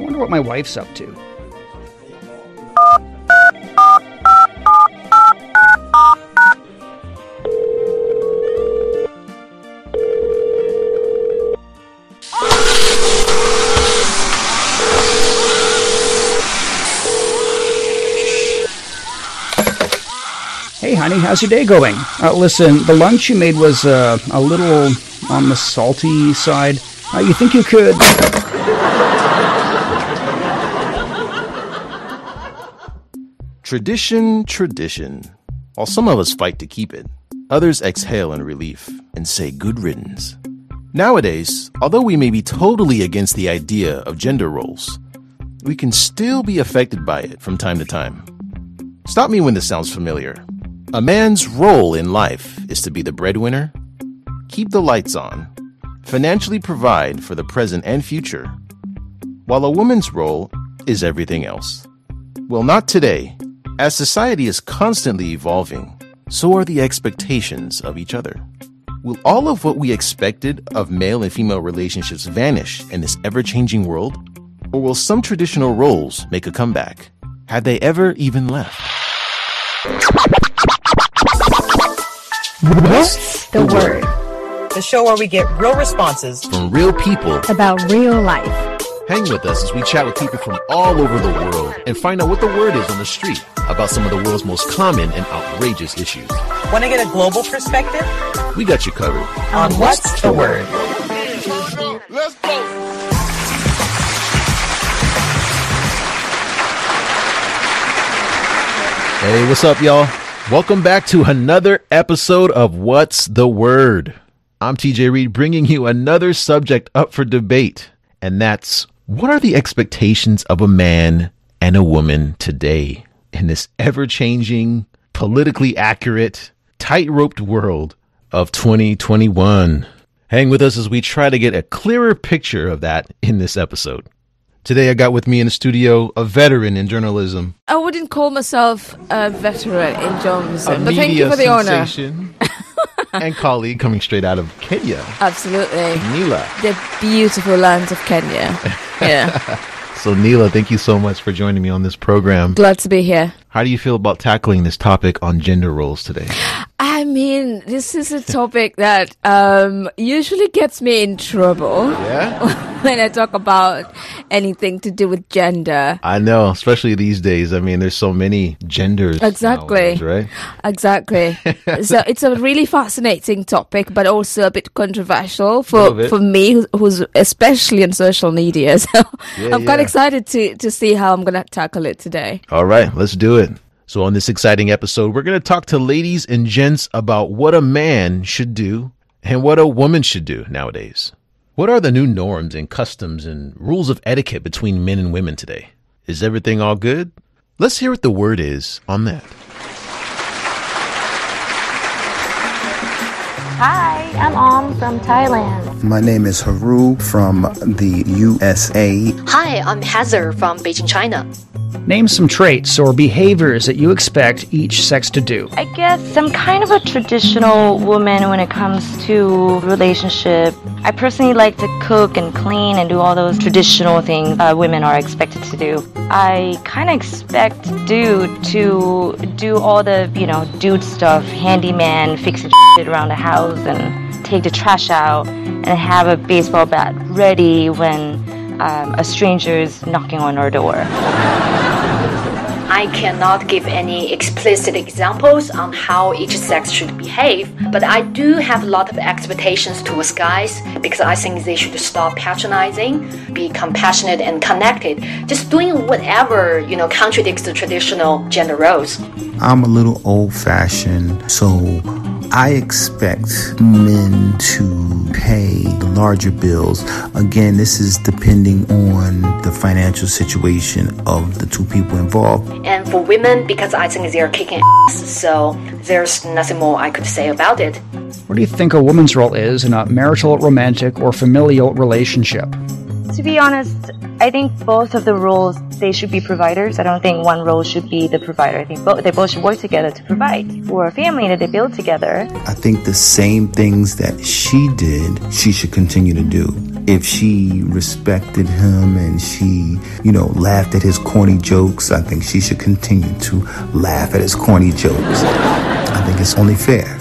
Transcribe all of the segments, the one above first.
I wonder what my wife's up to. Hey, honey, how's your day going? Uh, listen, the lunch you made was uh, a little on the salty side. Uh, you think you could. Tradition, tradition. While some of us fight to keep it, others exhale in relief and say good riddance. Nowadays, although we may be totally against the idea of gender roles, we can still be affected by it from time to time. Stop me when this sounds familiar. A man's role in life is to be the breadwinner, keep the lights on, financially provide for the present and future, while a woman's role is everything else. Well, not today. As society is constantly evolving, so are the expectations of each other. Will all of what we expected of male and female relationships vanish in this ever changing world? Or will some traditional roles make a comeback? Have they ever even left? What's the word? The show where we get real responses From real people, About real life. Hang with us as we chat with people from all over the world and find out what the word is on the street about some of the world's most common and outrageous issues. Want to get a global perspective We got you covered. on what's the word. Let's go. Hey, what's up, y'all? Welcome back to another episode of What's the Word. I'm TJ Reed bringing you another subject up for debate, and that's what are the expectations of a man and a woman today in this ever changing, politically accurate, tight roped world of 2021? Hang with us as we try to get a clearer picture of that in this episode. Today, I got with me in the studio a veteran in journalism, I wouldn't call myself a veteran in a journalism, but thank you for the honor. and colleague coming straight out of Kenya, Absolutely. Neela. The beautiful lands of Kenya. Yeah. So, Neela, thank you so much for joining me on this program. Glad to be here. How do you feel about tackling this topic on gender roles today? I mean, this is a topic that um, usually gets me in trouble Yeah, when I talk about anything to do with gender. I know, especially these days. I mean, there's so many genders. Exactly. nowadays, right? Exactly. so it's a really fascinating topic, but also a bit controversial for, for me, who's, especially on social media. So Yeah, I'm quite yeah. excited to, to see how I'm going to tackle it today. All right, let's do it. So, on this exciting episode, we're going to talk to ladies and gents about what a man should do and what a woman should do nowadays. What are the new norms and customs and rules of etiquette between men and women today? Is everything all good? Let's hear what the word is on that. Hi, I'm Om from Thailand. My name is Haru from the USA. Hi, I'm Heather from Beijing, China. Name some traits or behaviors that you expect each sex to do. I guess I'm kind of a traditional woman when it comes to relationship. I personally like to cook and clean and do all those traditional things uh, women are expected to do. I kind of expect dude to do all the, you know, dude stuff, handyman, fix the shit around the house and take the trash out and have a baseball bat ready when um, a stranger is knocking on our door. I cannot give any explicit examples on how each sex should behave, but I do have a lot of expectations towards guys because I think they should stop patronizing, be compassionate and connected, just doing whatever, you know, contradicts the traditional gender roles. I'm a little old fashioned, so I expect men to pay the larger bills. Again, this is depending on the financial situation of the two people involved. And for women, because I think they're kicking ass, so there's nothing more I could say about it. What do you think a woman's role is in a marital, romantic, or familial relationship? To be honest, I think both of the roles they should be providers. I don't think one role should be the provider. I think both they both should work together to provide for a family that they build together. I think the same things that she did, she should continue to do. If she respected him and she, you know, laughed at his corny jokes, I think she should continue to laugh at his corny jokes. I think it's only fair.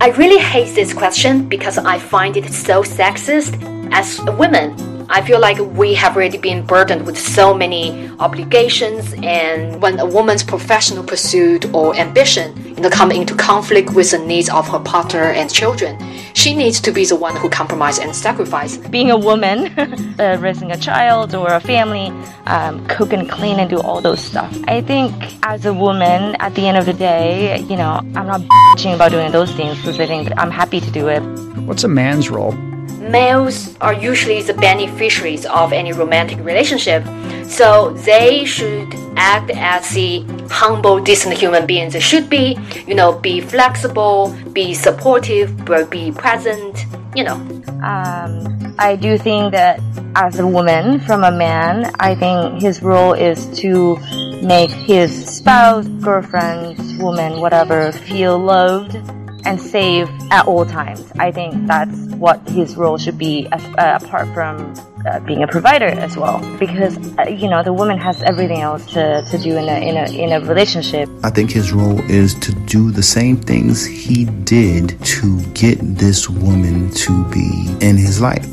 I really hate this question because I find it so sexist. As a woman, I feel like we have already been burdened with so many obligations, and when a woman's professional pursuit or ambition, you know, come into conflict with the needs of her partner and children, she needs to be the one who compromise and sacrifice. Being a woman, uh, raising a child or a family, um, cook and clean and do all those stuff. I think as a woman, at the end of the day, you know, I'm not bitching about doing those things because I think I'm happy to do it. What's a man's role? Males are usually the beneficiaries of any romantic relationship, so they should act as the humble, decent human beings they should be. You know, be flexible, be supportive, be present. You know. Um, I do think that as a woman from a man, I think his role is to make his spouse, girlfriend, woman, whatever, feel loved and safe at all times. I think that's what his role should be, as, uh, apart from uh, being a provider as well. Because uh, you know the woman has everything else to, to do in a, in a in a relationship. I think his role is to do the same things he did to get this woman to be in his life.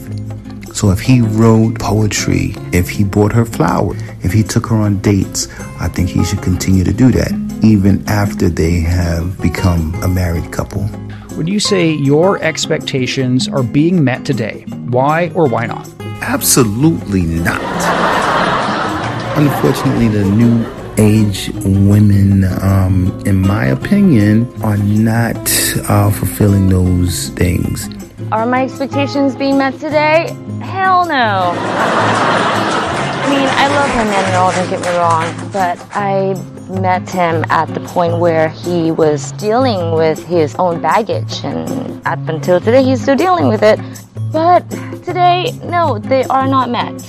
So if he wrote poetry, if he bought her flowers, if he took her on dates, I think he should continue to do that even after they have become a married couple. Would you say your expectations are being met today? Why or why not? Absolutely not. Unfortunately, the new age women, um, in my opinion, are not uh, fulfilling those things. Are my expectations being met today? Hell no. I mean, I love him and all, don't get me wrong, but I met him at the point where he was dealing with his own baggage, and up until today, he's still dealing with it. But today, no, they are not met.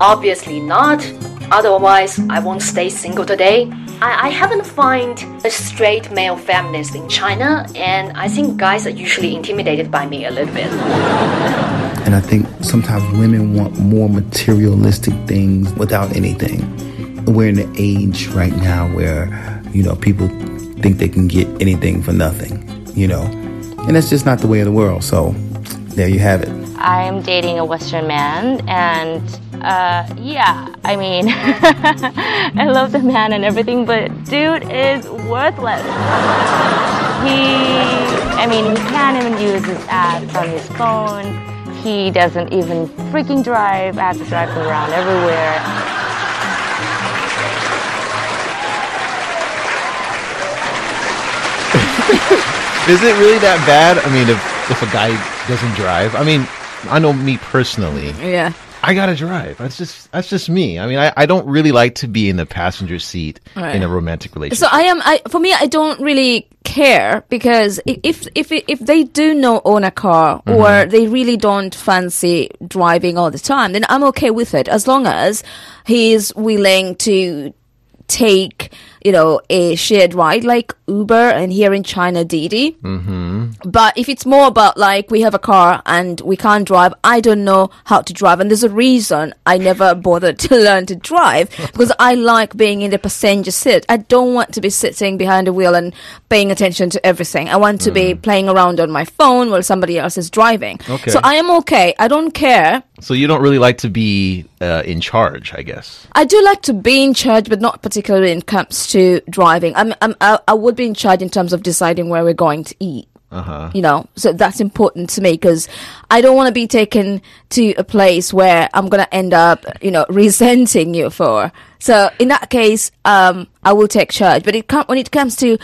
Obviously not. Otherwise, I won't stay single today. I, I haven't found a straight male feminist in China, and I think guys are usually intimidated by me a little bit. And I think sometimes women want more materialistic things without anything. We're in an age right now where, you know, people think they can get anything for nothing, you know. And that's just not the way of the world. So there you have it. I'm dating a Western man, and uh, yeah, I mean, I love the man and everything, but dude is worthless. He, I mean, he can't even use his app on his phone. He doesn't even freaking drive. I have to drive him around everywhere. Is it really that bad? I mean, if if a guy doesn't drive, I mean, I know me personally. Yeah. I gotta drive. That's just that's just me. I mean, I, I don't really like to be in the passenger seat Right. in a romantic relationship. So I am. I for me, I don't really care because if if if they do not own a car mm-hmm. or they really don't fancy driving all the time, then I'm okay with it as long as he's willing to take you know a shared ride like Uber and here in China Didi. Mm-hmm. But if it's more about like we have a car and we can't drive, I don't know how to drive, and there's a reason I never bothered to learn to drive because I like being in the passenger seat. I don't want to be sitting behind the wheel and paying attention to everything. I want to be playing around on my phone while somebody else is driving. Okay. So I am okay. I don't care. so you don't really like to be uh, in charge, I guess. I do like to be in charge, but not particularly it comes to driving. I'm, I'm, I, I would be in charge in terms of deciding where we're going to eat. Uh-huh. You know, so that's important to me because I don't want to be taken to a place where I'm going to end up, you know, resenting you for. So in that case, um, I will take charge. But it com- when it comes to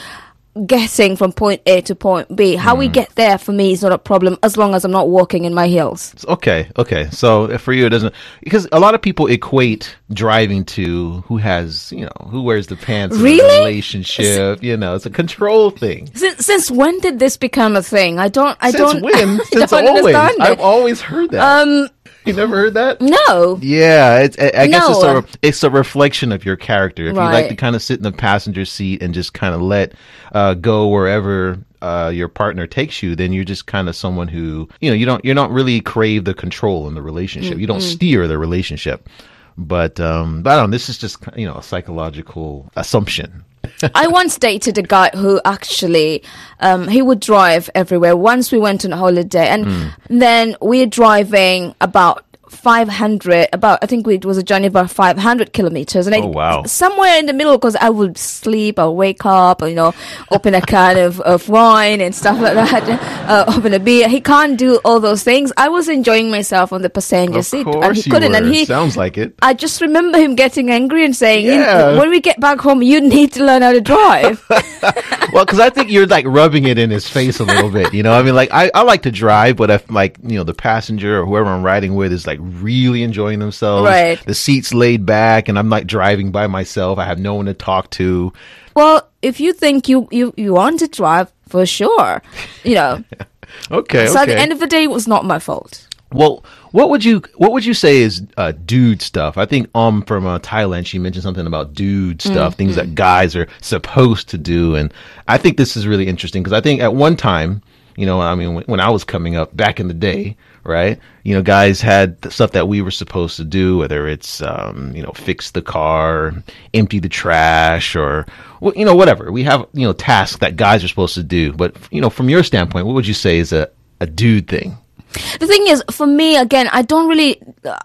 getting from point A to point B, how we get there for me is not a problem as long as I'm not walking in my heels. Okay, okay. So for you, it doesn't because a lot of people equate driving to who has you know who wears the pants in a Really? relationship. You know, it's a control thing. Since, since when did this become a thing? I don't. I Since don't. when? Since don't always. I've always heard that. Um, you never heard that? no. Yeah, it's, I, I guess it's a re- it's a reflection of your character. If you like to kind of sit in the passenger seat and just kind of let uh, go wherever uh, your partner takes you, then you're just kind of someone who you know you don't you're not really crave the control in the relationship. You don't steer the relationship. But um, but I don't. know, This is just you know a psychological assumption. I once dated a guy who actually um, he would drive everywhere. Once we went on a holiday, and Hmm. then we're driving about. 500 about i think it was a journey about 500 kilometers and I, Oh, wow. somewhere in the middle because i would sleep or wake up or, you know open a can of, of wine and stuff like that uh, open a beer he can't do all those things i was enjoying myself on the passenger Of seat and he couldn't and he Sounds like it. I just remember him getting angry and saying, Yeah. "When we get back home, you need to learn how to drive." well, because I think you're like rubbing it in his face a little bit. You know, I mean, like I, I like to drive, but if like you know the passenger or whoever I'm riding with is like really enjoying themselves, Right. The seats laid back, and I'm like driving by myself. I have no one to talk to. well, if you think you you you want to drive, for sure, you know. Okay, so at the end of the day, it was not my fault. well, what would you what would you say is uh, dude stuff? I think um from uh, Thailand she mentioned something about dude stuff, things that guys are supposed to do, and I think this is really interesting because I think at one time, you know, I mean, when, when I was coming up back in the day, right? You know, guys had stuff that we were supposed to do, whether it's um, you know, fix the car, empty the trash, or you know, whatever. We have you know tasks that guys are supposed to do, but you know, from your standpoint, what would you say is a a dude thing? The thing is, for me, again, I don't really.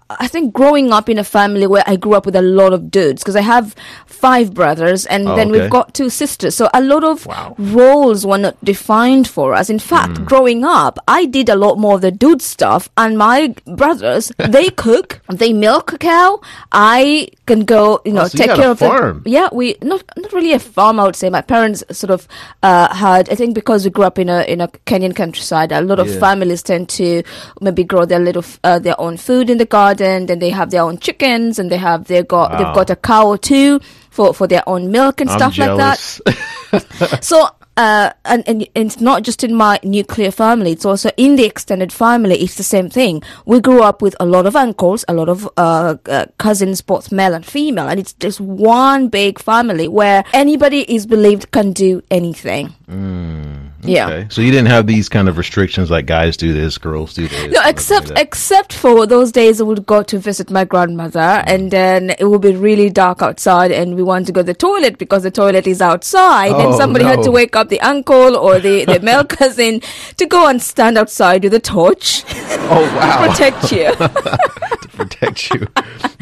I think growing up in a family where I grew up with a lot of dudes, because I have five brothers and Oh, then okay. we've got two sisters. So a lot of Wow. roles were not defined for us. In fact, Mm. growing up, I did a lot more of the dude stuff, and my brothers, they cook, they milk a cow. I can go, you know, Oh, so you take a care of farm. the. Yeah, we not not really a farm. I would say my parents sort of uh, had. I think because we grew up in a in a Kenyan countryside, a lot of Yeah. families tend to maybe grow their little uh, their own food in the garden. Then they have their own chickens, and they have they got they've got a cow or two for for their own milk and I'm stuff like that. So, uh, and, and and it's not just in my nuclear family; it's also in the extended family. It's the same thing. We grew up with a lot of uncles, a lot of uh, uh, cousins, both male and female, and it's just one big family where anybody is believed can do anything. Yeah. Okay. So you didn't have these kind of restrictions like guys do this, girls do this. No, except like except for those days I would go to visit my grandmother, mm-hmm. and then it would be really dark outside, and we want to go to the toilet because the toilet is outside, and Oh, somebody had to wake up the uncle or the the male cousin to go and stand outside with a torch oh wow, protect you. to protect you,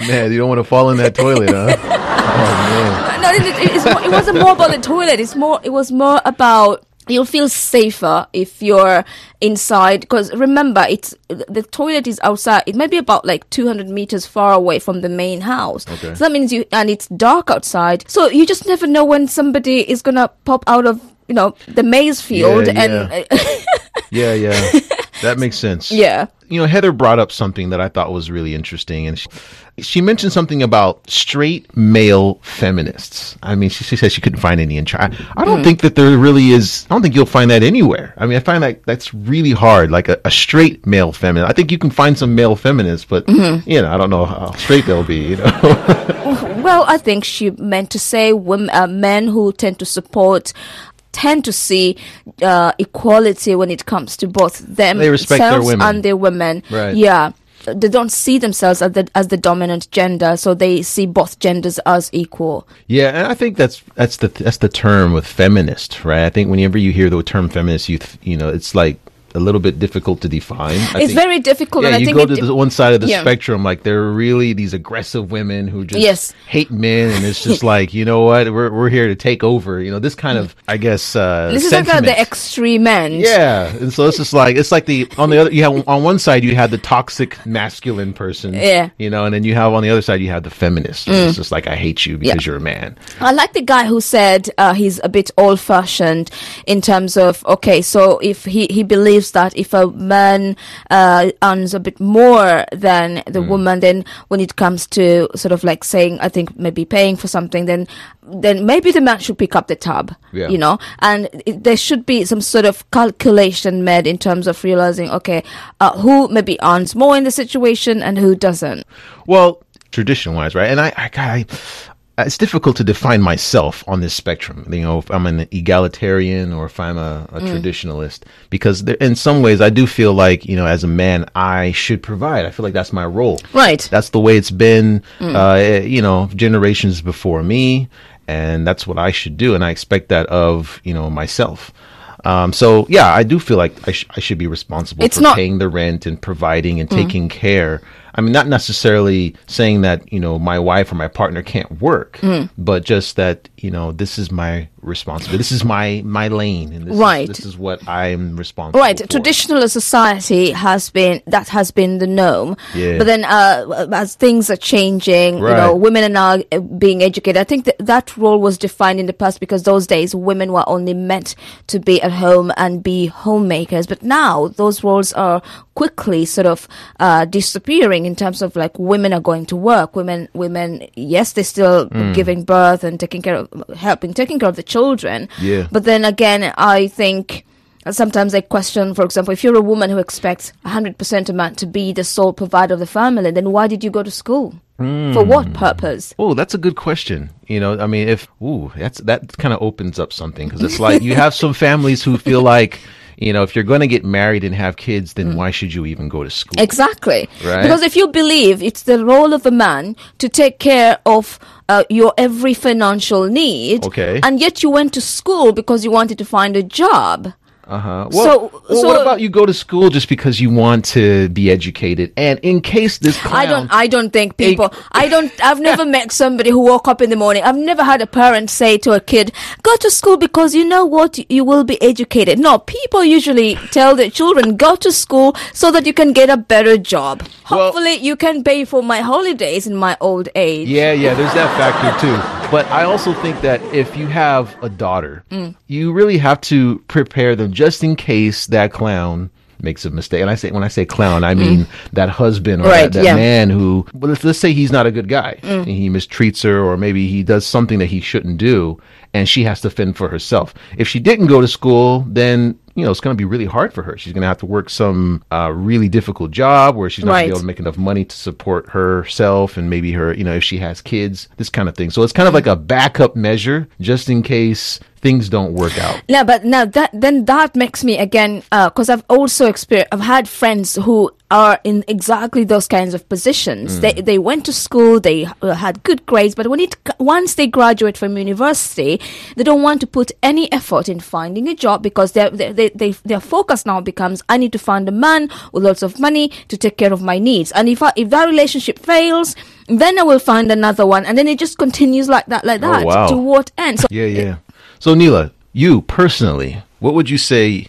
man. You don't want to fall in that toilet, huh? Oh no, it, it, it's more, it wasn't more about the toilet. It's more. It was more about. You'll feel safer if you're inside because remember, it's the toilet is outside. It might be about like 200 meters far away from the main house. Okay. So that means you and it's dark outside. So you just never know when somebody is gonna pop out of you know the maize field Yeah, and man. Yeah, yeah, that makes sense. yeah. You know, Heather brought up something that I thought was really interesting, and she, she mentioned something about straight male feminists. I mean, she, she said she couldn't find any in China. I don't think that there really is. I don't think you'll find that anywhere. I mean, I find that that's really hard. Like a, a straight male feminist. I think you can find some male feminists, but you know, I don't know how straight they'll be. You know, Well, I think she meant to say women, uh, men who tend to support tend to see uh, equality when it comes to both them They respect their themselves women. and their women. Right. Yeah. They don't see themselves as the as the dominant gender, so they see both genders as equal. Yeah, and I think that's that's the that's the term with feminist, right? I think whenever you hear the term feminist, you you know it's like a little bit difficult to define. I it's think- very difficult, Yeah, and I you think go it, to the one side of the yeah. spectrum, like there are really these aggressive women who just Yes. hate men, and it's just like you know what, we're we're here to take over. You know, this kind of I guess uh, this is like the extreme end. Yeah, and so it's just like it's like the on the other you have on one side you have the toxic masculine person, Yeah. Mm. you know, and then you have on the other side you have the feminist. It's just like I hate you because Yeah. you're a man. I like the guy who said uh, he's a bit old fashioned in terms of okay, so if he, he believes that if a man uh, earns a bit more than the Hmm. woman, then when it comes to sort of like saying, I think maybe paying for something, then then maybe the man should pick up the tab, Yeah. you know, and it, there should be some sort of calculation made in terms of realizing okay, uh, who maybe earns more in the situation and who doesn't. Well, tradition wise, right? And I, I, I, Uh, it's difficult to define myself on this spectrum. You know, if I'm an egalitarian or if I'm a, a mm. traditionalist, because there, in some ways I do feel like you know, as a man, I should provide. I feel like that's my role. Right. That's the way it's been. Mm. Uh, eh, you know, generations before me, and that's what I should do, and I expect that of you know myself. Um, so yeah, I do feel like I, sh- I should be responsible It's for not- paying the rent and providing and mm. taking care. I mean, not necessarily saying that you know my wife or my partner can't work, but just that you know this is my responsibility. This is my my lane, and this Right. Is, this is what I'm responsible. Right, for. traditional society has been that has been the norm. Yeah. But then, uh, as things are changing, you know, women are now uh, being educated. I think that that role was defined in the past because those days women were only meant to be at home and be homemakers. But now those roles are quickly sort of uh, disappearing in terms of like women are going to work. Women, women, yes, they're still Mm. giving birth and taking care of, helping, taking care of the children. Yeah. But then again, I think. Sometimes I question, for example, if you're a woman who expects 100% a man to be the sole provider of the family, then why did you go to school? For what purpose? Oh, that's a good question. You know, I mean, if ooh, that's that kind of opens up something because it's like you have some families who feel like, you know, if you're going to get married and have kids, then why should you even go to school? Exactly. Right. Because if you believe it's the role of a man to take care of uh, your every financial need, Okay. and yet you went to school because you wanted to find a job. Uh huh. Well, So- well, so- what about you go to school just because you want to be educated, and in case this clown, I don't. I don't think people. I don't. I've never met somebody who woke up in the morning. I've never had a parent say to a kid, "Go to school because you know what, you will be educated." No, people usually tell their children, "Go to school so that you can get a better job. Well- Hopefully, you can pay for my holidays in my old age." Yeah, yeah, there's that factor too. But I also think that if you have a daughter, Mm. you really have to prepare them just in case that clown makes a mistake. And I say when I say clown, I mean that husband or Mm. Right, that, that yeah. man who well, let's, let's say he's not a good guy. Mm. And he mistreats her or maybe he does something that he shouldn't do and she has to fend for herself. If she didn't go to school, then you know, it's going to be really hard for her. She's going to have to work some uh, really difficult job where she's not going to be able to make enough money to support herself and maybe her, you know, if she has kids, this kind of thing. So it's kind of like a backup measure just in case things don't work out. No, but now that then that makes me again because I've also experienced. I've had friends who are in exactly those kinds of positions. They they went to school, they uh, had good grades, but when it once they graduate from university, they don't want to put any effort in finding a job because their they, they, they, their focus now becomes I need to find a man with lots of money to take care of my needs, and if I, if that relationship fails. Then I will find another one, and then it just continues like that, like that. wow. To what end? So Yeah, yeah. So Neela, you personally, what would you say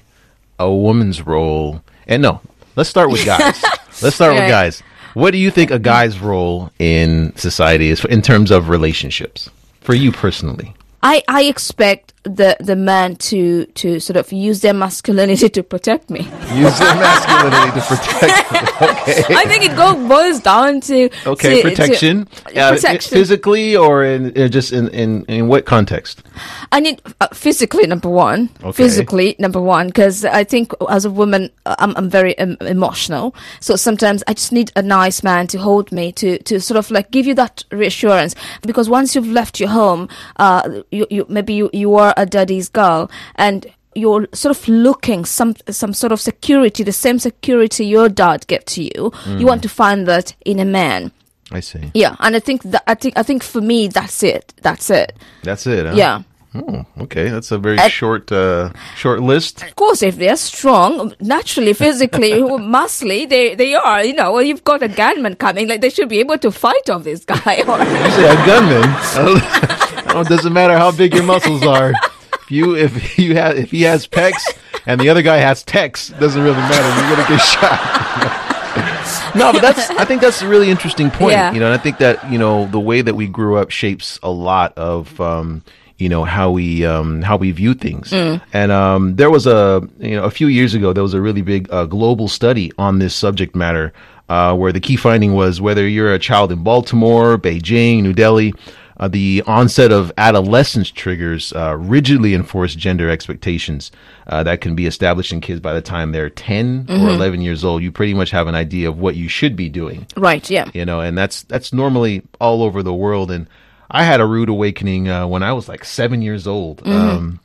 a woman's role? And no, let's start with guys. let's start with guys. What do you think a guy's role in society is in terms of relationships for you personally? I, I expect the the man to to sort of use their masculinity to protect me. Use their masculinity to protect. Okay. I think it go boils down to Okay, to- to- protection. Uh, protection. physically or in uh, just in, in in what context? I need uh, physically number one. Okay. Physically number one because I think as a woman uh, I'm I'm very um, emotional. So sometimes I just need a nice man to hold me to to sort of like give you that reassurance because once you've left your home, uh, you, you maybe you you are a daddy's girl and. You're sort of looking some some sort of security, the same security your dad get to you. You want to find that in a man. I see. Yeah, and I think that I think I think for me that's it. That's it. That's it. Huh? Yeah. Oh, okay. That's a very Uh, short uh, short list. Of course, if they're strong, naturally, physically, muscly, they they are. You know, well, you've got a gunman coming, like they should be able to fight off this guy. Or, You say a gunman. I don't, I don't- it doesn't matter how big your muscles are. If you if you have if he has pecs and the other guy has techs, doesn't really matter. You're gonna get shot. no, but that's I think that's a really interesting point. Yeah. You know, and I think that you know the way that we grew up shapes a lot of. Um, you know how we um, how we view things, and um, there was a you know a few years ago there was a really big uh, global study on this subject matter, uh, where the key finding was whether you're a child in Baltimore, Beijing, New Delhi, uh, the onset of adolescence triggers uh, rigidly enforced gender expectations uh, that can be established in kids by the time they're 10 or 11 years old. You pretty much have an idea of what you should be doing right? Yeah. you know and that's that's normally all over the world and I had a rude awakening uh, when I was like seven years old. Mm-hmm. Um,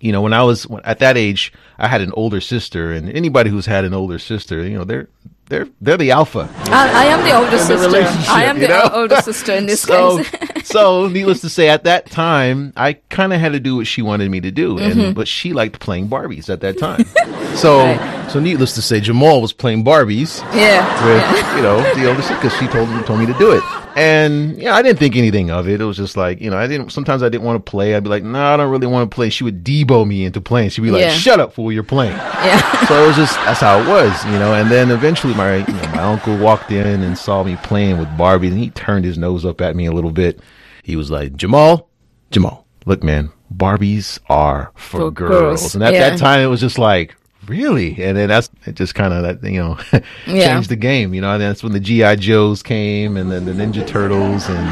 you know, when I was at that age, I had an older sister, and anybody who's had an older sister, you know, they're they're they're the alpha. I, I am the older in the sister. I am the know? older sister in this so, case. so needless to say, at that time, I kind of had to do what she wanted me to do, and Mm-hmm. but she liked playing Barbies at that time. so, so needless to say, Jamal was playing Barbies yeah. with you know the older sister because she told me told me to do it, and yeah, I didn't think anything of it. It was just like you know, I didn't. Sometimes I didn't want to play. I'd be like, no, I don't really want to play. She would debo me into playing. She'd be like, Yeah. shut up, fool, you're playing. Yeah. So it was just that's how it was, you know. And then eventually, my you know, my uncle walked in and saw me playing with Barbie, and he turned his nose up at me a little bit. He was like, Jamal, Jamal, look, man, Barbies are for, For girls. girls, And at yeah. that time, it was just like, really? And then that's it. Just kind of that you know Yeah. changed the game, you know. And that's when the GI Joes came, and then the Ninja Turtles, and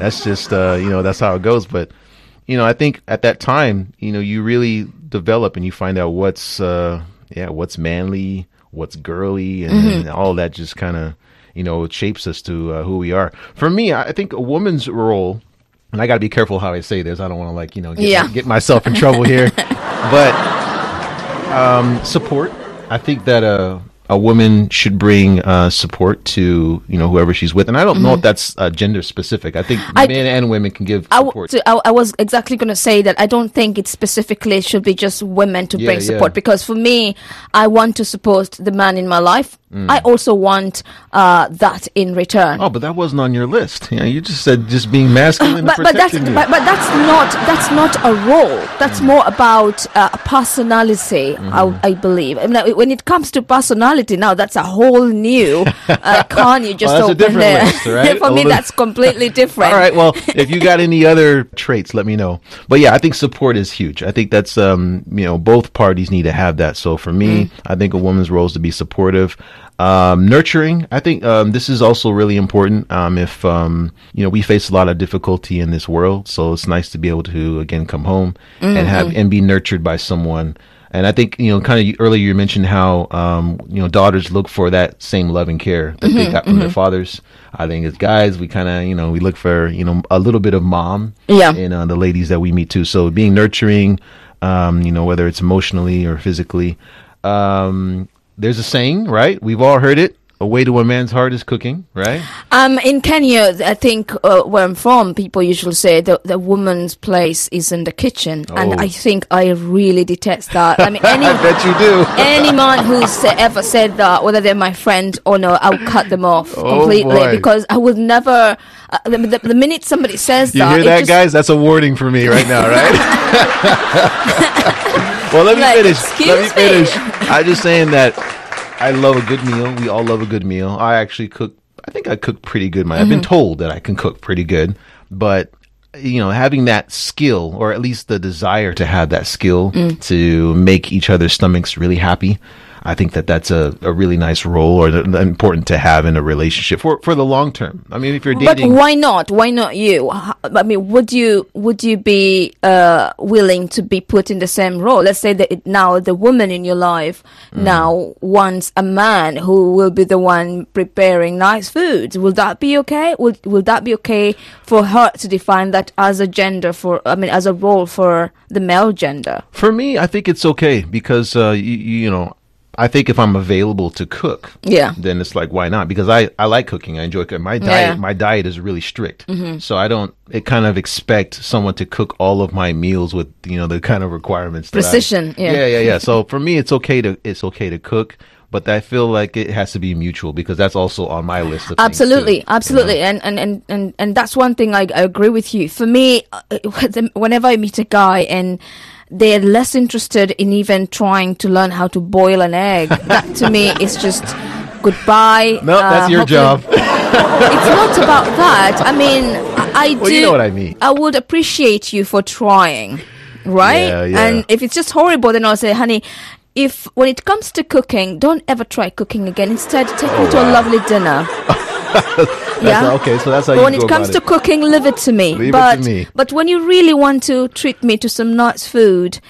that's just uh, you know that's how it goes. But you know, I think at that time, you know, you really develop and you find out what's, uh, yeah, what's manly, what's girly, and, and all that just kind of, you know, shapes us to uh, who we are. For me, I think a woman's role, and I got to be careful how I say this. I don't want to like, you know, get, Yeah. get myself in trouble here, but um, support. I think that a a woman should bring uh, support to you know whoever she's with, and I don't know if that's uh, gender specific. I think Mm-hmm. I- men and women can give I, support. so I, I was exactly going to say that I don't think it specifically should be just women to Yeah, bring yeah. support because for me, I want to support the man in my life. Mm. I also want uh, that in return. Oh, but that wasn't on your list. You, know, you just said just being masculine and but, but that's but, but that's not that's not a role. That's Mm. more about uh, personality. Mm-hmm. I, I believe. I mean, when it comes to personality, now that's a whole new uh, can you just Well, that's a open different there. list, right? For me, All the- that's completely different. All right. Well, if you got any other traits, let me know. But yeah, I think support is huge. I think that's um, you know, both parties need to have that. So for me, I think a woman's role is to be supportive. Um, nurturing. I think um, this is also really important. Um, if um, you know, we face a lot of difficulty in this world, so it's nice to be able to again come home and have and be nurtured by someone. And I think you know, kind of earlier you mentioned how um, you know daughters look for that same love and care that they got from their fathers. I think as guys, we kind of you know we look for you know a little bit of mom Yeah. in uh, the ladies that we meet too. So being nurturing, um, you know, whether it's emotionally or physically. Um, there's a saying, right? We've all heard it. A way to a man's heart is cooking, right? Um, in Kenya, I think uh, where I'm from, people usually say the the woman's place is in the kitchen, and Oh. I think I really detest that. I mean, any I bet you do. any man who's ever said that, whether they're my friend or no, I'll cut them off Oh, completely boy. because I would never. Uh, the, the, the minute somebody says You that, hear that, just- guys? That's a warning for me right now, right? well, let me Like, finish. Let me me. finish. I'm just saying that I love a good meal. We all love a good meal. I actually cook. I think I cook pretty good. I've Mm-hmm. been told that I can cook pretty good, but you know, having that skill, or at least the desire to have that skill Mm. to make each other's stomachs really happy. I think that that's a, a really nice role or th- important to have in a relationship for, for the long term. I mean, if you're dating, But why not? Why not you? I mean, would you would you be uh, willing to be put in the same role? Let's say that it, now the woman in your life Mm. now wants a man who will be the one preparing nice foods. Will that be okay? Will will that be okay for her to define that as a gender for? I mean, as a role for the male gender? For me, I think it's okay because uh, you, you know, I think if I'm available to cook, Yeah. then it's like why not? Because I, I like cooking. I enjoy cooking. My diet Yeah. my diet is really strict, so I don't. It kind of expect someone to cook all of my meals with you know the kind of requirements. that I- Precision, yeah. yeah, yeah, yeah. So for me, it's okay to it's okay to cook. But I feel like it has to be mutual because that's also on my list of things, too, Absolutely, you know? absolutely, and, and, and, and, and that's one thing I, I agree with you. For me, uh, whenever I meet a guy and they're less interested in even trying to learn how to boil an egg, that to me is just goodbye. No, that's uh, your job. it's not about that. I mean, I, I Well, do. you know what I mean. I would appreciate you for trying, right? Yeah, yeah. And if it's just horrible, then I'll say, honey. If when it comes to cooking, don't ever try cooking again. Instead, take me to a lovely dinner. That's okay, so that's how But you when it comes to cooking, leave it to me. Leave it to but me. but when you really want to treat me to some nice food,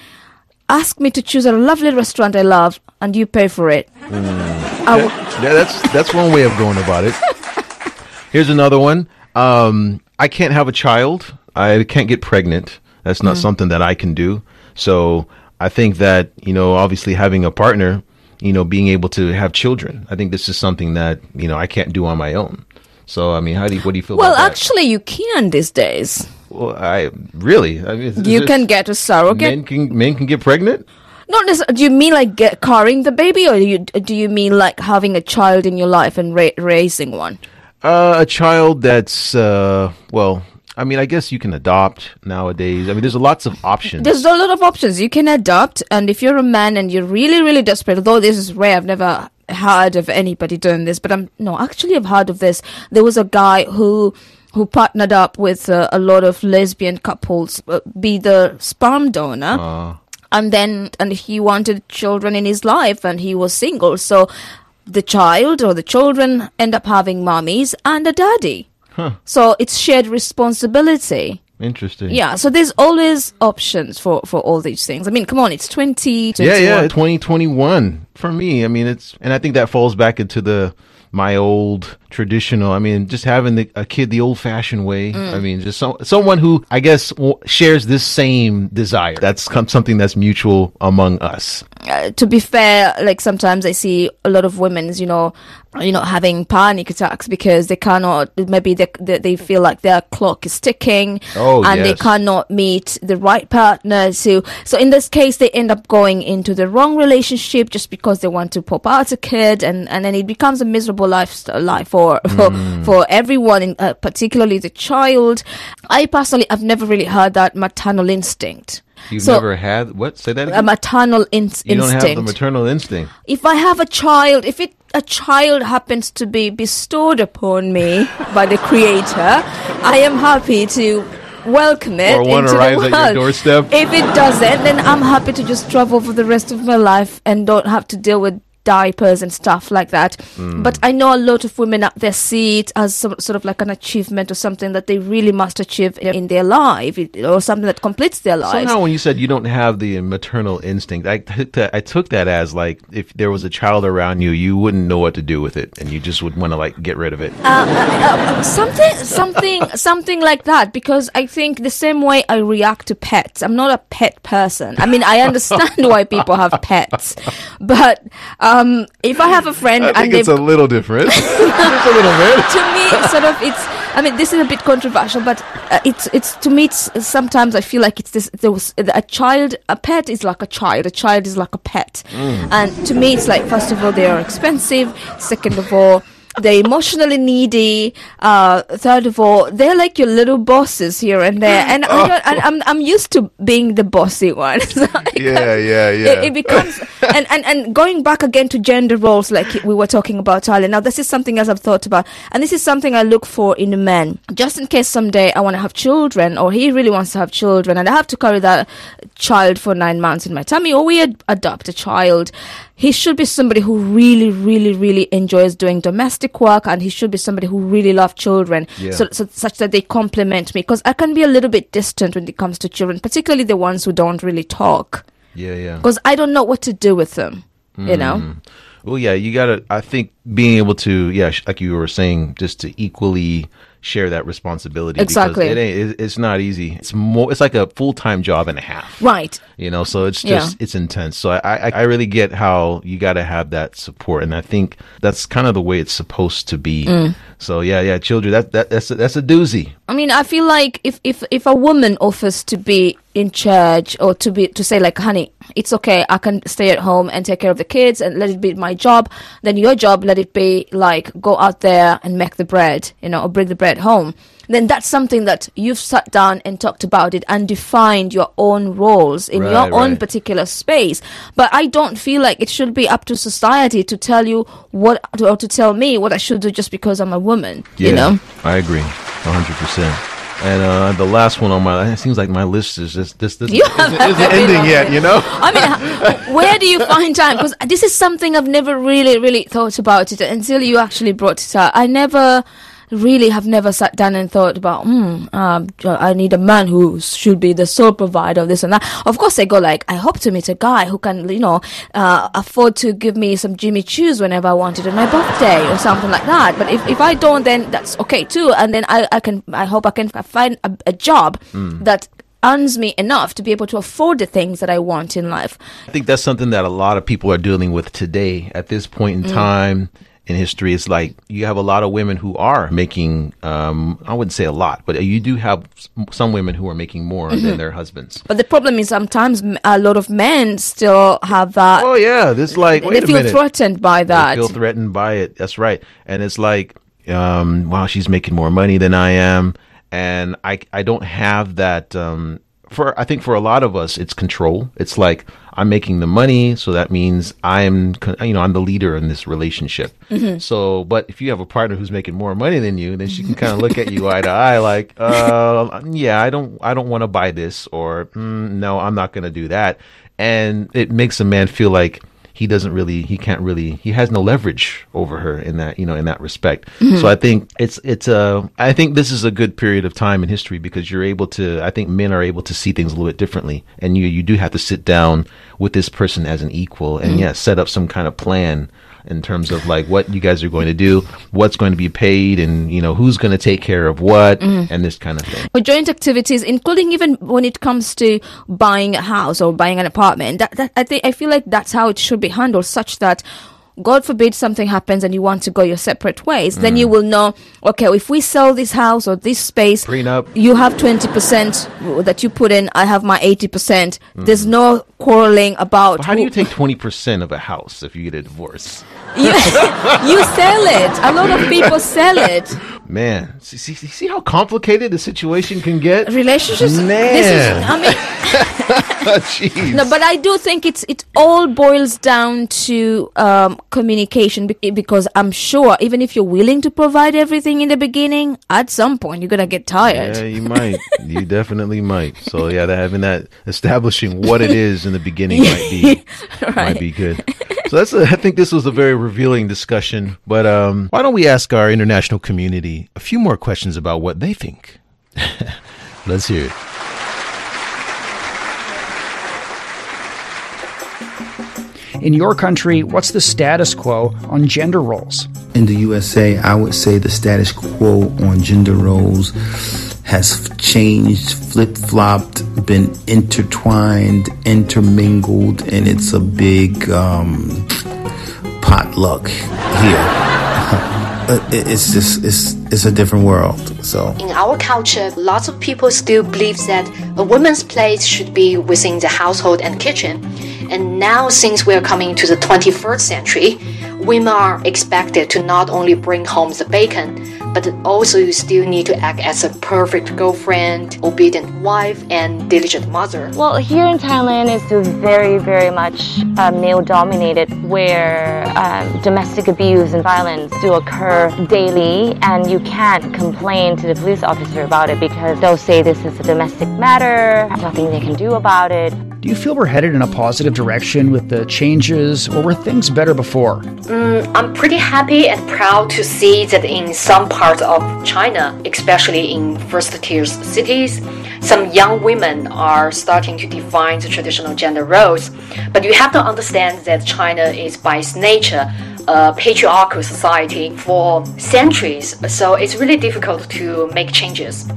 ask me to choose a lovely restaurant I love, and you pay for it. I w- yeah, that's that's one way of going about it. Here's another one. Um, I can't have a child. I can't get pregnant. That's not something that I can do. So I think that you know, obviously having a partner, you know, being able to have children. I think this is something that you know I can't do on my own. So I mean, how do you, what do you feel? Well, actually, you can these days. well, I really, I mean, You can get a surrogate. men can men can get pregnant. Not necessarily. Do you mean like get, carrying the baby, or do you do you mean like having a child in your life and ra- raising one? Uh, a child that's uh, well, I mean, I guess you can adopt nowadays. I mean, there's lots of options. There's a lot of options. You can adopt, and if you're a man and you're really, really desperate, although this is rare, I've never heard of anybody doing this, but I'm no, actually, I've heard of this. There was a guy who who partnered up with uh, a lot of lesbian couples, uh, be the sperm donor, and then and he wanted children in his life, and he was single, so the child or the children end up having mommies and a daddy. So it's shared responsibility. Interesting. Yeah, so there's always options for for all these things. I mean, come on, it's 20, yeah, yeah, 2021 for me. I mean, it's and I think that falls back into the my old traditional. I mean, just having the, a kid the old-fashioned way. Mm. I mean, just so, someone who I guess w- shares this same desire. That's com- something that's mutual among us. Uh, to be fair, like sometimes I see a lot of women's, you know, you know, having panic attacks because they cannot. Maybe they they, they feel like their clock is ticking, Oh, and they cannot meet the right partner. So, so in this case, they end up going into the wrong relationship just because they want to pop out a kid, and and then it becomes a miserable lifestyle life for for, Mm. for everyone, in, uh, particularly the child. I personally, I've never really heard that maternal instinct. You've So- never had what? Say that A maternal in- you don't instinct have the maternal instinct. if I have a child, if it a child happens to be bestowed upon me by the Creator, I am happy to welcome it Or one into arrives the at your doorstep. If it doesn't, then I'm happy to just travel for the rest of my life and don't have to deal with diapers and stuff like that. Hmm. But I know a lot of women out there see it as some, sort of like an achievement or something that they really must achieve in, in their life or something that completes their life. Somehow, when you said you don't have the maternal instinct, I took that. I took that as like if there was a child around you, you wouldn't know what to do with it, and you just would want to like get rid of it. Uh, something something something like that because i think the same way i react to pets i'm not a pet person i mean i understand why people have pets but um Um, if i have a friend I think they've it's a little different. just a little bit. to me it's sort of it's i mean this is a bit controversial but uh, it's it's to me it's uh, sometimes i feel like it's this there was uh, a child a pet is like a child a child is like a pet mm. and to me it's like first of all they are expensive second of all they're emotionally needy. Uh, third of all, they're like your little bosses here and there, and I don't, and I'm I'm used to being the bossy one. So I Yeah, yeah, yeah. it, it becomes and, and and going back again to gender roles like we were talking about earlier now this is something else i've thought about and this is something i look for in a man just in case someday i want to have children or he really wants to have children and i have to carry that child for nine months in my tummy or we ad- adopt a child he should be somebody who really really really enjoys doing domestic work and he should be somebody who really loves children Yeah. so, so such that they complement me because i can be a little bit distant when it comes to children particularly the ones who don't really talk Yeah, yeah. because I don't know what to do with them. You know, mm. Well, yeah, you gotta. I think being able to, yeah, like you were saying, just to equally share that responsibility. Exactly. Because it ain't. It, it's not easy. It's more. It's like a full time job and a half. right? You know, so it's Yeah. just it's intense. So I, I I really get how you got to have that support, and I think that's kind of the way it's supposed to be. Mm. So yeah, yeah, children, that that that's a, that's a doozy. I mean, I feel like if if if a woman offers to be in church or to be to say like, honey, it's okay, I can stay at home and take care of the kids and let it be my job. Then your job, let it be like go out there and make the bread, you know, or bring the bread home. Then that's something that you've sat down and talked about it and defined your own roles in your Right, own right. particular space. But I don't feel like it should be up to society to tell you what or to tell me what I should do just because I'm a woman. You know. I agree, hundred percent. And uh, the last one on my, it seems like my list is just this. this You isn't, isn't ending yet. You know. I mean, where do you find time? Because this is something I've never really, really thought about it until you actually brought it up. I never, really have never sat down and thought about, hmm, um, I need a man who should be the sole provider of this and that. Of course, they go like, I hope to meet a guy who can, you know, uh, afford to give me some Jimmy Choos whenever I want it on my birthday or something like that. But if, if I don't, then that's okay too. And then I, I can, I hope I can find a, a job that earns me enough to be able to afford the things that I want in life. I think that's something that a lot of people are dealing with today at this point in time in history. It's like you have a lot of women who are making, um, I wouldn't say a lot, but you do have some women who are making more than their husbands. But the problem is sometimes a lot of men still have that. Oh yeah, this like they feel minute. threatened by that. They feel threatened by it. That's right. And it's like, um, wow, she's making more money than I am, and I I don't have that. Um, for I think for a lot of us, it's control. It's like I'm making the money, so that means I'm you know I'm the leader in this relationship. So, but if you have a partner who's making more money than you, then she can kind of look at you eye to eye, like, uh, yeah, I don't I don't want to buy this, or mm, no, I'm not going to do that, and it makes a man feel like he doesn't really he can't really he has no leverage over her in that you know in that respect. So i think it's it's uh i think this is a good period of time in history because you're able to i think men are able to see things a little bit differently. And you you do have to sit down with this person as an equal and yeah set up some kind of plan in terms of like what you guys are going to do what's going to be paid and you know who's going to take care of what mm-hmm. and this kind of thing for joint activities, including even when it comes to buying a house or buying an apartment. That, that I think I feel like that's how it should be handled, such that. God forbid something happens and you want to go your separate ways, then Mm. you will know, okay, if we sell this house or this space, Prenup. you have 20% that you put in, I have my 80%. There's no quarreling about But how do you take 20% of a house if you get a divorce you, you sell it. A lot of people sell it. Man, see, see, see how complicated the situation can get? Relationships. This is, Man. I mean, Jeez. No, but I do think it's it all boils down to um, communication because I'm sure even if you're willing to provide everything in the beginning, at some point you're gonna get tired. Yeah, you might. You definitely might. So yeah, that having that establishing what it is in the beginning might be might be good. So that's a, I think this was a very revealing discussion. But um, why don't we ask our international community a few more questions about what they think? Let's hear it. In your country, what's the status quo on gender roles? In the USA, I would say the status quo on gender roles has changed, flip flopped, been intertwined, intermingled, and it's a big um, potluck here. It's just it's it's a different world. So In our culture, lots of people still believe that a woman's place should be within the household and kitchen. And now, since we're coming to the 21st century, women are expected to not only bring home the bacon, but also you still need to act as a perfect girlfriend, obedient wife, and diligent mother. Well, here in Thailand, it's very, very much uh, male dominated, where um, domestic abuse and violence do occur daily, and you can't complain to the police officer about it because they'll say this is a domestic matter, nothing they can do about it. Do you feel we're headed in a positive direction with the changes, or were things better before? Mm, I'm pretty happy and proud to see that in some parts of China, especially in first tier cities, some young women are starting to define the traditional gender roles. But you have to understand that China is by its nature a patriarchal society for centuries, so it's really difficult to make changes.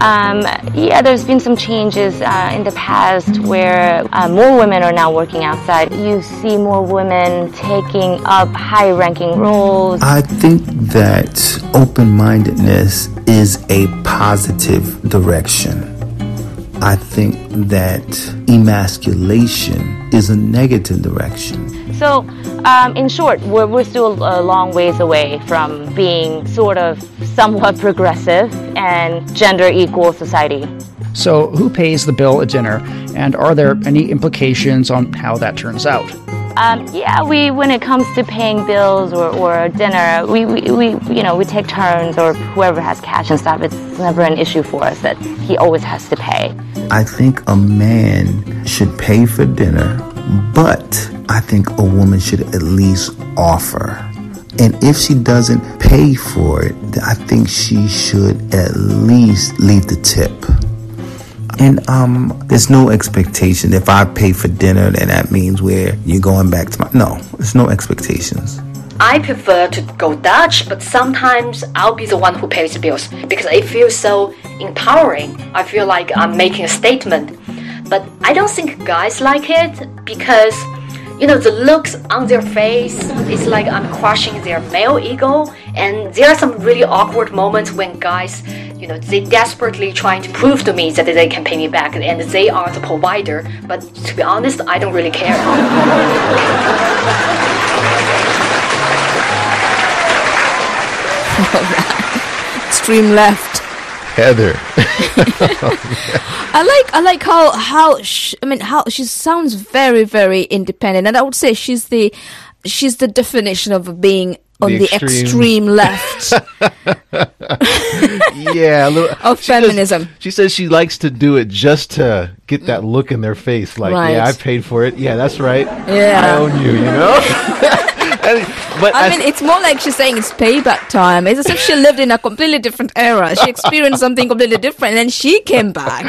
Um, yeah, there's been some changes uh, in the past where uh, more women are now working outside. You see more women taking up high ranking roles. I think that open mindedness is a positive direction. I think that emasculation is a negative direction. So, um, in short, we're, we're still a long ways away from being sort of somewhat progressive and gender equal society. So, who pays the bill at dinner, and are there any implications on how that turns out? Um, yeah, we when it comes to paying bills or, or dinner, we, we, we you know we take turns or whoever has cash and stuff. It's never an issue for us that he always has to pay. I think a man should pay for dinner, but I think a woman should at least offer And if she doesn't pay for it, I think she should at least leave the tip. And um, there's no expectation. If I pay for dinner, then that means where you're going back to my. No, there's no expectations. I prefer to go Dutch, but sometimes I'll be the one who pays the bills because it feels so empowering. I feel like I'm making a statement. But I don't think guys like it because, you know, the looks on their face, it's like I'm crushing their male ego. And there are some really awkward moments when guys, you know, they desperately trying to prove to me that they can pay me back and they are the provider. But to be honest, I don't really care. Extreme left. Heather. I like I like how how sh- I mean how she sounds very very independent, and I would say she's the she's the definition of being on The the, extreme- extreme, left yeah, little, of she does- feminism. she says she likes to do it just to get that look in their face, like, Right. yeah, I paid for it. Yeah, that's right. Yeah. I own you. You know. And- but I mean, it's more like she's saying it's payback time. It's as if she lived in a completely different era. She experienced something completely different, and then she came back.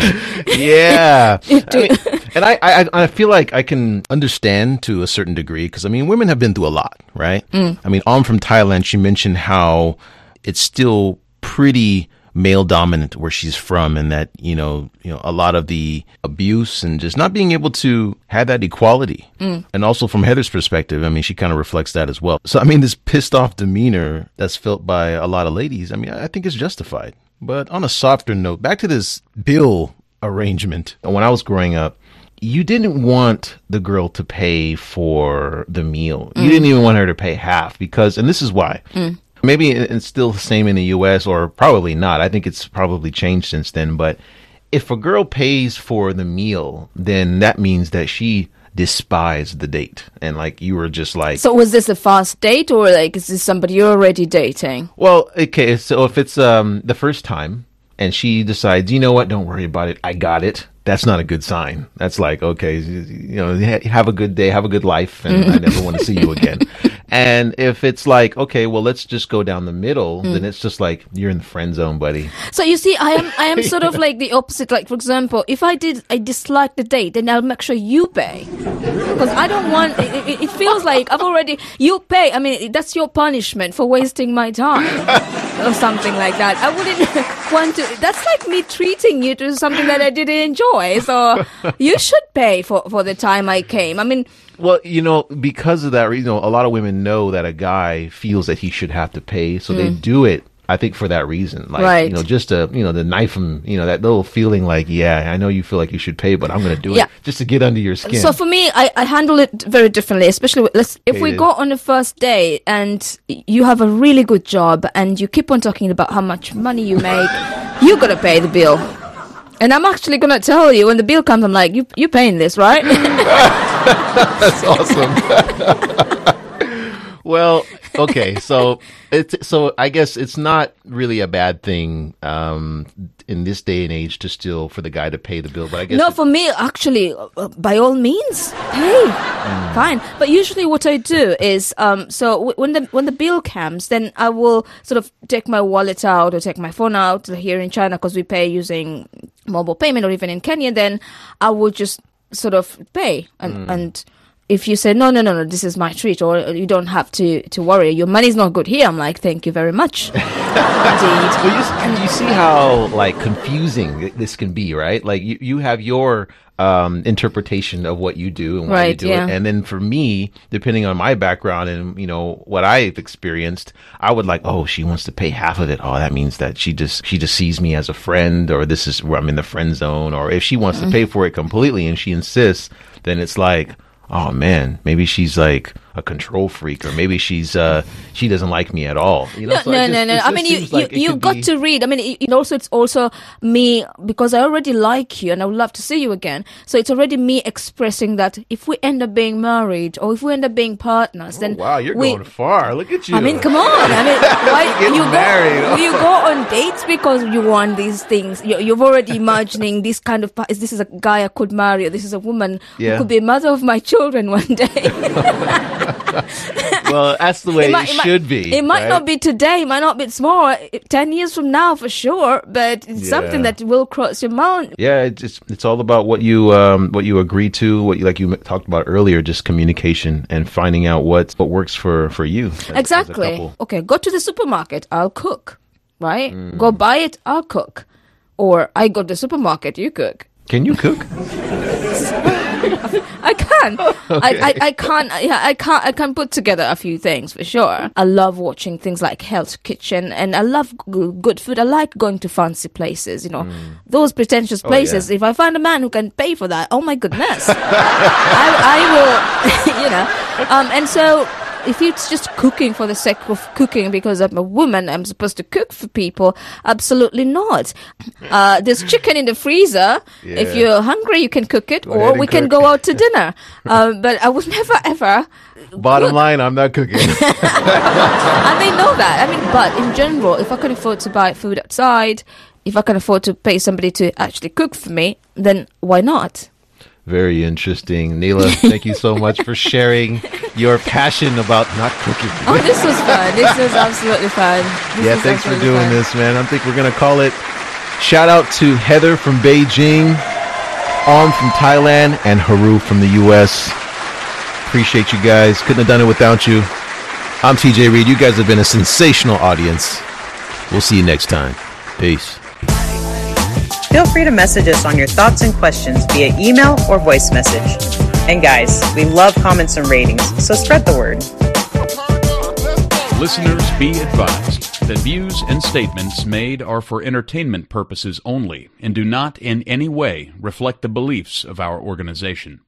yeah. I mean, and I, I, I feel like I can understand to a certain degree because I mean, women have been through a lot, right? Mm. I mean, on from Thailand, she mentioned how it's still pretty male dominant where she's from and that you know you know a lot of the abuse and just not being able to have that equality. Mm. And also from heather's perspective i mean she kind of reflects that as well. So i mean this pissed off demeanor that's felt by a lot of ladies i mean i think it's justified. But on a softer note back to this bill arrangement. When i was growing up you didn't want the girl to pay for the meal. You mm. didn't even want her to pay half because, and this is why. Mm. Maybe it's still the same in the US or probably not. I think it's probably changed since then. But if a girl pays for the meal, then that means that she despised the date. And like you were just like, So was this a fast date, or like is this somebody you're already dating? well, okay, so if it's um the first time and she decides, you know what, don't worry about it, I got it. That's not a good sign. That's like, okay, you know, have a good day, have a good life, and I never want to see you again. And if it's like, okay, well, let's just go down the middle, hmm. then it's just like you're in the friend zone, buddy. So you see, I am I am sort of like the opposite. Like for example, if I did I dislike the date, then I'll make sure you pay because I don't want. It, it, it feels like I've already you pay. I mean, that's your punishment for wasting my time or something like that. I wouldn't want to. That's like me treating you to something that I didn't enjoy. So you should pay for for the time I came. I mean. Well, you know, because of that, you know, a lot of women know that a guy feels that he should have to pay, so they hmm. do it. I think for that reason, like Right. you know, just to you know, the knife and you know, that little feeling like, yeah, I know you feel like you should pay, but I'm going to do Yeah. it just to get under your skin. So for me, I, I handle it very differently, especially with, let's, if we go on the first day and you have a really good job and you keep on talking about how much money you make, you gotta pay the bill. And I'm actually gonna tell you when the bill comes, I'm like, you you paying this, right? That's awesome. well, okay, so it's so I guess it's not really a bad thing um, in this day and age to still for the guy to pay the bill, but I guess no, for me, actually, uh, by all means, pay. Fine. But usually, what I do is, um, so w- when the when the bill comes, then I will sort of take my wallet out or take my phone out here in China because we pay using mobile payment, or even in Kenya. Then I will just sort of pay and and. If you say no, no, no, no, this is my treat, or you don't have to to worry, your money's not good here. I'm like, thank you very much. Indeed. Well, you, you see how like confusing this can be, right? Like you, you have your um, interpretation of what you do and why you do yeah. it, and then for me, depending on my background and you know what I've experienced, I would like, oh, she wants to pay half of it. Oh, that means that she just she just sees me as a friend, or this is where I'm in the friend zone, or if she wants to pay for it completely and she insists, then it's like. Oh man, maybe she's like a control freak, or maybe she's uh she doesn't like me at all. You know, No, so no, just- no, no. it I mean, you, seems you, you got be- to read. I mean, it, it also, it's also me because I already like you and I would love to see you again. So it's already me expressing that if we end up being married or if we end up being partners, then Oh, Wow, you're we, going far. Look at you. I mean, come on. I mean, why you married. go? You go on dates because you want these things. You're, you're already imagining this kind of. this is a guy I could marry? Or this is a woman Yeah. who could be a mother of my children one day. well, that's the way it, might- should be. It might right? not be today. It might not be tomorrow. it- Ten years from now, for sure. But it's something that will cross your mind. Yeah, it's it's, it's all about what you um, what you agree to, what you like you talked about earlier, just communication and finding out what what works for for you. as- as Exactly. couple. Okay, go to the supermarket. I'll cook. Right? Mm. Go buy it. I'll cook. Or I go to the supermarket. You cook. Can you cook? I can. I, I, I can't. Yeah, I can't. I can put together a few things for sure. I love watching things like Hell's Kitchen, and I love g- good food. I like going to fancy places. You know, those pretentious places. yeah. If I find a man who can pay for that, oh my goodness, I, I will. you know, um, and so. If it's just cooking for the sake of cooking because I'm a woman, I'm supposed to cook for people. Absolutely not. Uh, there's chicken in the freezer. If you're hungry, you can cook it, ahead or we can cook. go out to dinner. um, but I would never ever. Bottom line, I'm not cooking. And they know that. I mean, but in general, if I can afford to buy food outside, if I can afford to pay somebody to actually cook for me, then why not? Very interesting, Neela. Thank you so much for sharing your passion about not cooking. Oh, this was fun. This was absolutely fun. This yeah, thanks for doing fun. this, man. I think we're gonna call it. Shout out to Heather from Beijing, Om from Thailand, and Haru from the U.S. Appreciate you guys. Couldn't have done it without you. I'm TJ Reed. You guys have been a sensational audience. We'll see you next time. Peace. Feel free to message us on your thoughts and questions via email or voice message. And guys, we love comments and ratings, so spread the word. Listeners be advised that views and statements made are for entertainment purposes only and do not in any way reflect the beliefs of our organization.